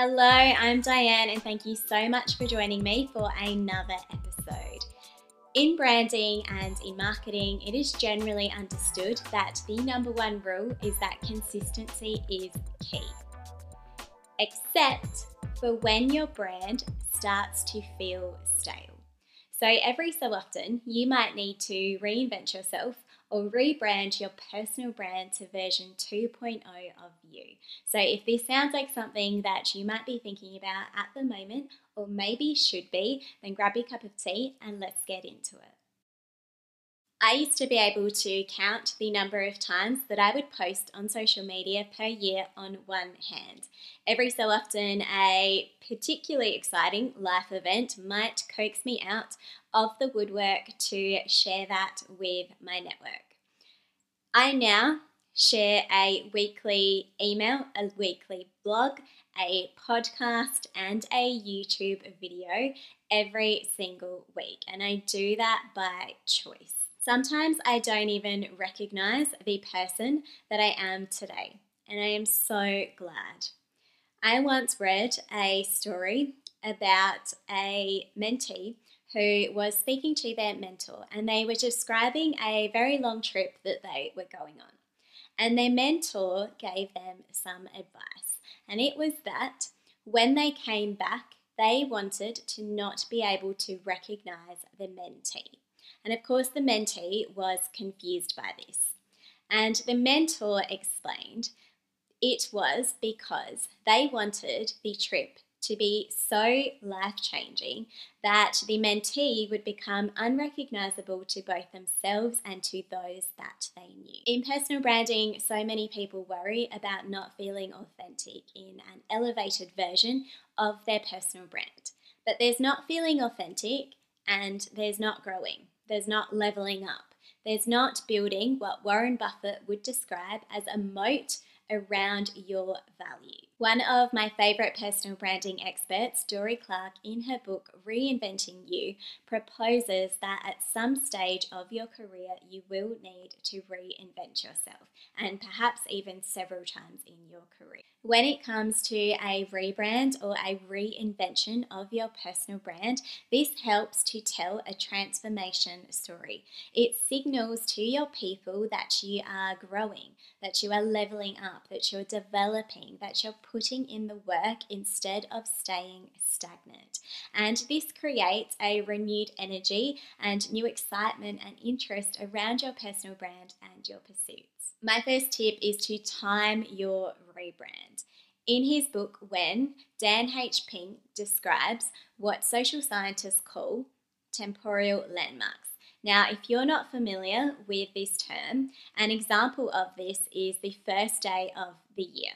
Hello, I'm Dianne, and thank you so much for joining me for another episode. In branding and in marketing, it is generally understood that the number one rule is that consistency is key. Except for when your brand starts to feel stale. So, every so often, you might need to reinvent yourself or rebrand your personal brand to version 2.0 of you. So, if this sounds like something that you might be thinking about at the moment, or maybe should be, then grab your cup of tea and let's get into it. I used to be able to count the number of times that I would post on social media per year on one hand. Every so often, a particularly exciting life event might coax me out of the woodwork to share that with my network. I now share a weekly email, a weekly blog, a podcast, and a YouTube video every single week, and I do that by choice. Sometimes I don't even recognize the person that I am today, and I am so glad. I once read a story about a mentee who was speaking to their mentor, and they were describing a very long trip that they were going on. And their mentor gave them some advice, and it was that when they came back, they wanted to not be able to recognize the mentee. And of course, the mentee was confused by this. And the mentor explained it was because they wanted the trip to be so life changing that the mentee would become unrecognizable to both themselves and to those that they knew. In personal branding, so many people worry about not feeling authentic in an elevated version of their personal brand. But there's not feeling authentic and there's not growing. There's not leveling up. There's not building what Warren Buffett would describe as a moat around your value. One of my favorite personal branding experts, Dorie Clark, in her book Reinventing You, proposes that at some stage of your career you will need to reinvent yourself, and perhaps even several times in your career. When it comes to a rebrand or a reinvention of your personal brand, this helps to tell a transformation story. It signals to your people that you are growing, that you are leveling up, that you're developing, that you're putting in the work instead of staying stagnant. And this creates a renewed energy and new excitement and interest around your personal brand and your pursuits. My first tip is to time your rebrand. In his book, When, Dan H. Pink describes what social scientists call temporal landmarks. Now, if you're not familiar with this term, an example of this is the first day of the year.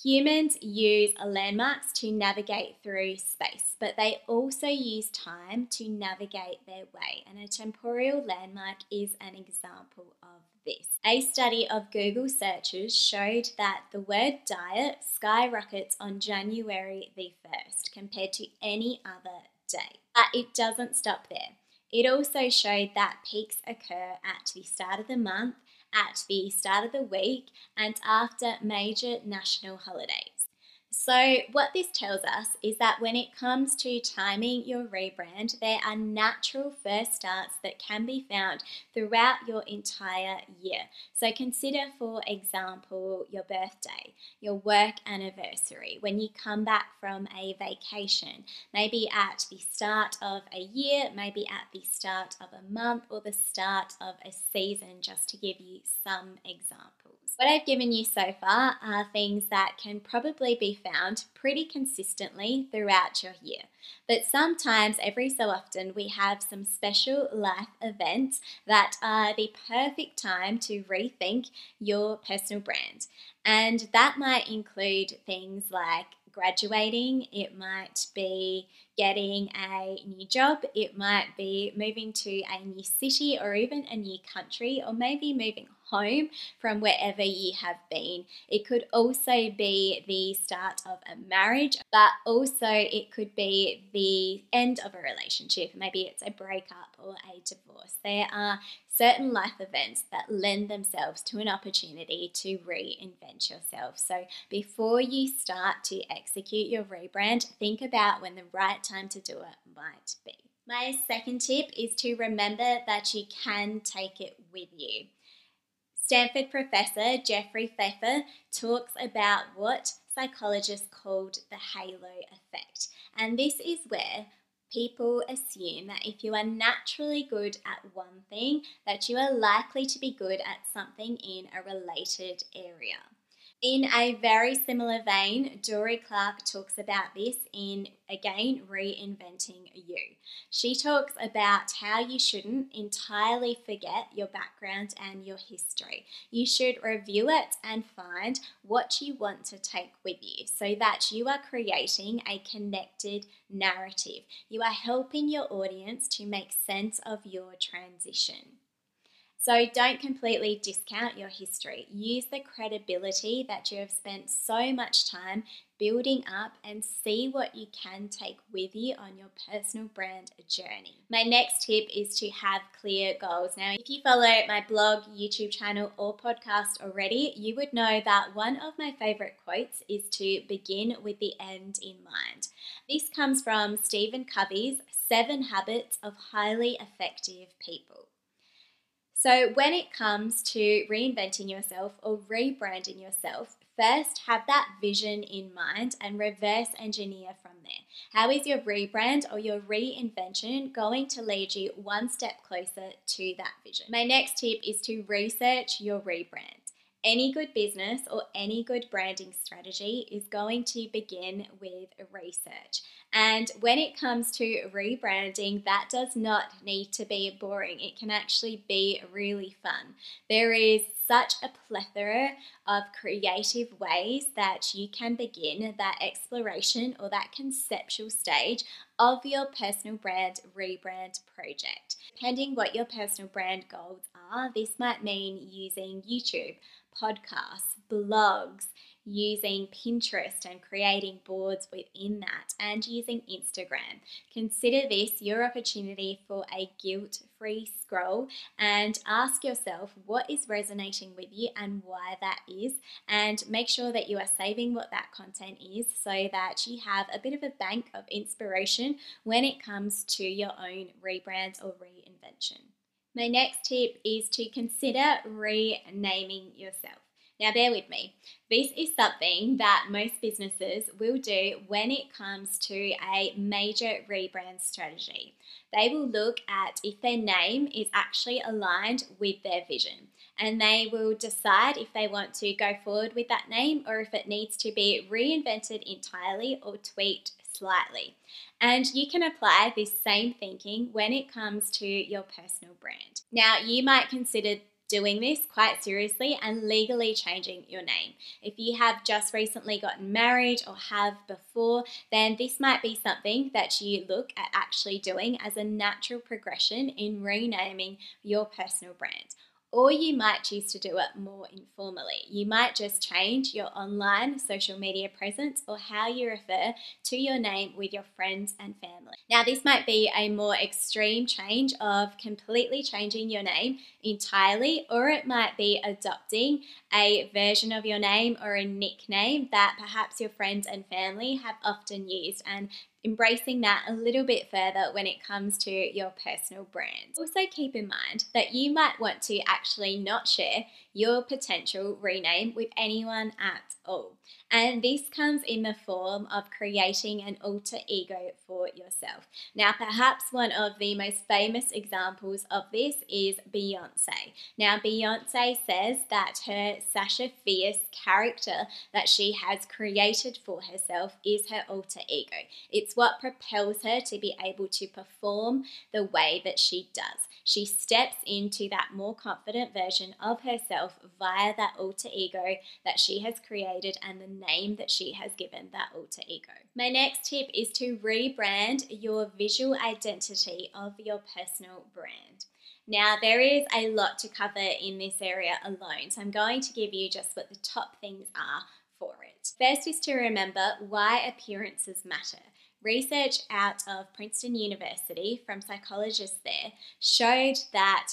Humans use landmarks to navigate through space, but they also use time to navigate their way, and a temporal landmark is an example of this. A study of Google searches showed that the word diet skyrockets on January the 1st compared to any other day. But it doesn't stop there. It also showed that peaks occur at the start of the month at the start of the week and after major national holidays. So, what this tells us is that when it comes to timing your rebrand, there are natural first starts that can be found throughout your entire year. So, consider, for example, your birthday, your work anniversary, when you come back from a vacation, maybe at the start of a year, maybe at the start of a month, or the start of a season, just to give you some examples. What I've given you so far are things that can probably be found pretty consistently throughout your year. But sometimes, every so often, we have some special life events that are the perfect time to rethink your personal brand. And that might include things like graduating, it might be getting a new job, it might be moving to a new city or even a new country, or maybe moving home from wherever you have been. It could also be the start of a marriage, but also it could be the end of a relationship. Maybe it's a breakup or a divorce. There are certain life events that lend themselves to an opportunity to reinvent yourself. So before you start to execute your rebrand, think about when the right time to do it might be. My second tip is to remember that you can take it with you. Stanford professor Jeffrey Pfeffer talks about what psychologists called the halo effect. And this is where people assume that if you are naturally good at one thing, that you are likely to be good at something in a related area. In a very similar vein, Dorie Clark talks about this in again reinventing you. She talks about how you shouldn't entirely forget your background and your history. You should review it and find what you want to take with you so that you are creating a connected narrative. You are helping your audience to make sense of your transition. So don't completely discount your history. Use the credibility that you have spent so much time building up and see what you can take with you on your personal brand journey. My next tip is to have clear goals. Now, if you follow my blog, YouTube channel, or podcast already, you would know that one of my favorite quotes is to begin with the end in mind. This comes from Stephen Covey's Seven Habits of Highly Effective People. So, when it comes to reinventing yourself or rebranding yourself, first have that vision in mind and reverse engineer from there. How is your rebrand or your reinvention going to lead you one step closer to that vision? My next tip is to research your rebrand. Any good business or any good branding strategy is going to begin with research. And when it comes to rebranding, that does not need to be boring. It can actually be really fun. There is such a plethora of creative ways that you can begin that exploration or that conceptual stage of your personal brand rebrand project. Depending what your personal brand goals are, this might mean using YouTube, podcasts, blogs, using Pinterest and creating boards within that, and using Instagram. Consider this your opportunity for a guilt free scroll and ask yourself what is resonating with you and why that is, and make sure that you are saving what that content is so that you have a bit of a bank of inspiration when it comes to your own rebrands or reinvention. My next tip is to consider renaming yourself. Now, bear with me. This is something that most businesses will do when it comes to a major rebrand strategy. They will look at if their name is actually aligned with their vision and they will decide if they want to go forward with that name or if it needs to be reinvented entirely or tweaked slightly. And you can apply this same thinking when it comes to your personal brand. Now, you might consider doing this quite seriously and legally changing your name. If you have just recently gotten married or have before, then this might be something that you look at actually doing as a natural progression in renaming your personal brand or you might choose to do it more informally. You might just change your online social media presence or how you refer to your name with your friends and family. Now, this might be a more extreme change of completely changing your name entirely, or it might be adopting a version of your name or a nickname that perhaps your friends and family have often used and embracing that a little bit further when it comes to your personal brand. Also, keep in mind that you might want to actually not share your potential rename with anyone at all. And this comes in the form of creating an alter ego for yourself. Now, perhaps one of the most famous examples of this is Beyonce. Now, Beyonce says that her Sasha Fierce character that she has created for herself is her alter ego. It's what propels her to be able to perform the way that she does. She steps into that more confident version of herself via that alter ego that she has created and the name that she has given that alter ego. My next tip is to rebrand your visual identity of your personal brand. Now, there is a lot to cover in this area alone, so I'm going to give you just what the top things are for it. First is to remember why appearances matter. Research out of Princeton University from psychologists there showed that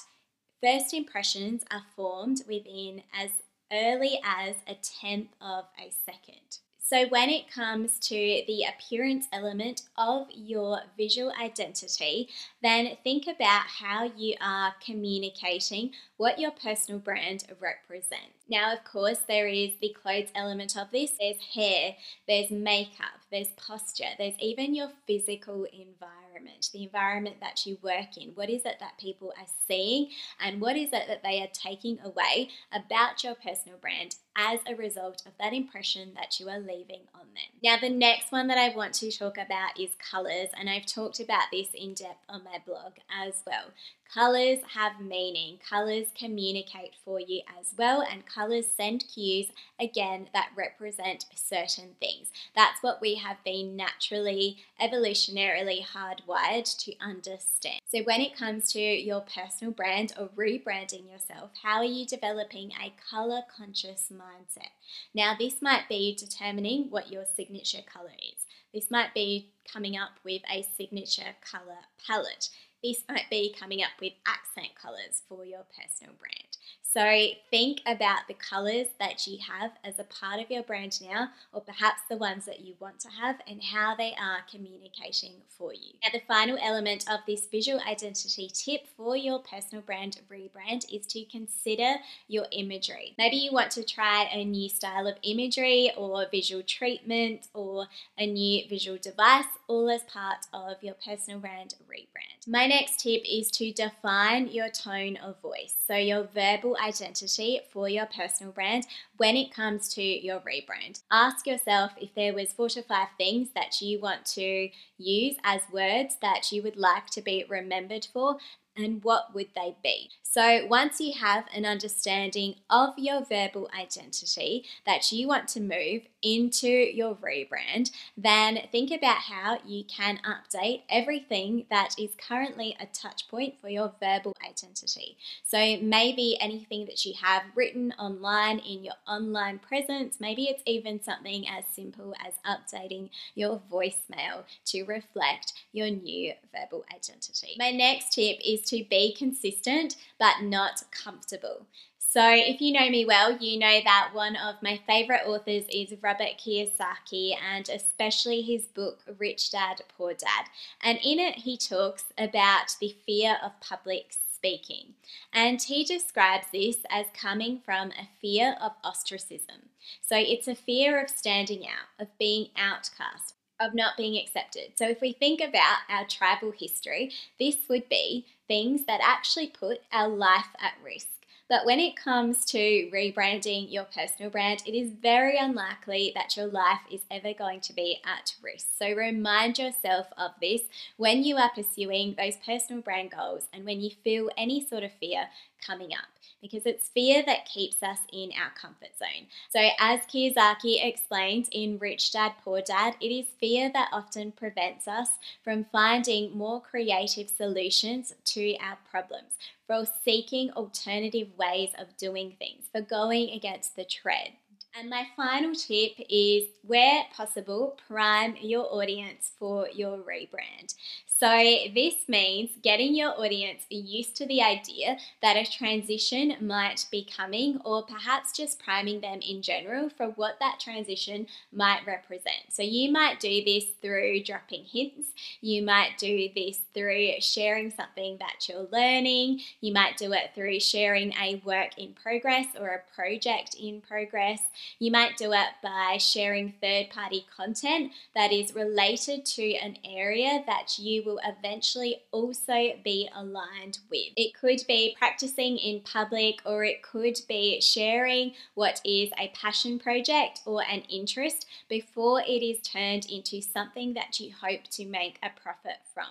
First impressions are formed within as early as a tenth of a second. So, when it comes to the appearance element of your visual identity, then think about how you are communicating what your personal brand represents. Now, of course, there is the clothes element of this. There's hair, there's makeup, there's posture, there's even your physical environment, the environment that you work in. What is it that people are seeing, and what is it that they are taking away about your personal brand as a result of that impression that you are leaving on them? Now, the next one that I want to talk about is colors, and I've talked about this in depth on my blog as well. Colors have meaning, colors communicate for you as well, and colors send cues again that represent certain things. That's what we have been naturally, evolutionarily hardwired to understand. So, when it comes to your personal brand or rebranding yourself, how are you developing a color conscious mindset? Now, this might be determining what your signature color is. This might be coming up with a signature color palette. This might be coming up with accent colours for your personal brand. So think about the colors that you have as a part of your brand now, or perhaps the ones that you want to have, and how they are communicating for you. Now, the final element of this visual identity tip for your personal brand rebrand is to consider your imagery. Maybe you want to try a new style of imagery, or visual treatment, or a new visual device, all as part of your personal brand rebrand. My next tip is to define your tone of voice. So, your verbal identity for your personal brand when it comes to your rebrand. Ask yourself if there was four to five things that you want to use as words that you would like to be remembered for and what would they be? So, once you have an understanding of your verbal identity that you want to move into your rebrand, then think about how you can update everything that is currently a touch point for your verbal identity. So, maybe anything that you have written online in your online presence, maybe it's even something as simple as updating your voicemail to reflect your new verbal identity. My next tip is to be consistent but not comfortable. So, if you know me well, you know that one of my favorite authors is Robert Kiyosaki, and especially his book Rich Dad Poor Dad. And in it, he talks about the fear of public speaking. And he describes this as coming from a fear of ostracism. So, it's a fear of standing out, of being outcast, of not being accepted. So, if we think about our tribal history, this would be things that actually put our life at risk. But when it comes to rebranding your personal brand, it is very unlikely that your life is ever going to be at risk. So remind yourself of this when you are pursuing those personal brand goals and when you feel any sort of fear coming up because it's fear that keeps us in our comfort zone. So, as Kiyosaki explains in Rich Dad Poor Dad, it is fear that often prevents us from finding more creative solutions to our problems, for seeking alternative ways of doing things, for going against the trend. And my final tip is where possible, prime your audience for your rebrand. So, this means getting your audience used to the idea that a transition might be coming, or perhaps just priming them in general for what that transition might represent. So, you might do this through dropping hints, you might do this through sharing something that you're learning, you might do it through sharing a work in progress or a project in progress, you might do it by sharing third party content that is related to an area that you will eventually also be aligned with. It could be practicing in public, or it could be sharing what is a passion project or an interest before it is turned into something that you hope to make a profit from.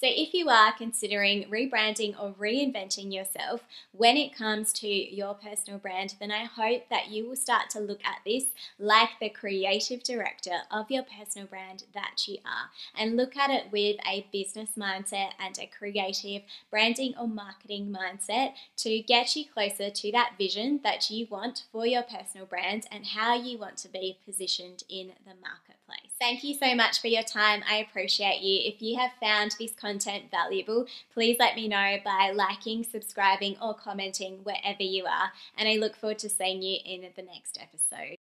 So, if you are considering rebranding or reinventing yourself when it comes to your personal brand, then I hope that you will start to look at this like the creative director of your personal brand that you are and look at it with a business mindset and a creative branding or marketing mindset to get you closer to that vision that you want for your personal brand and how you want to be positioned in the marketplace. Thank you so much for your time. I appreciate you. If you have found this content valuable, please let me know by liking, subscribing, or commenting wherever you are. And I look forward to seeing you in the next episode.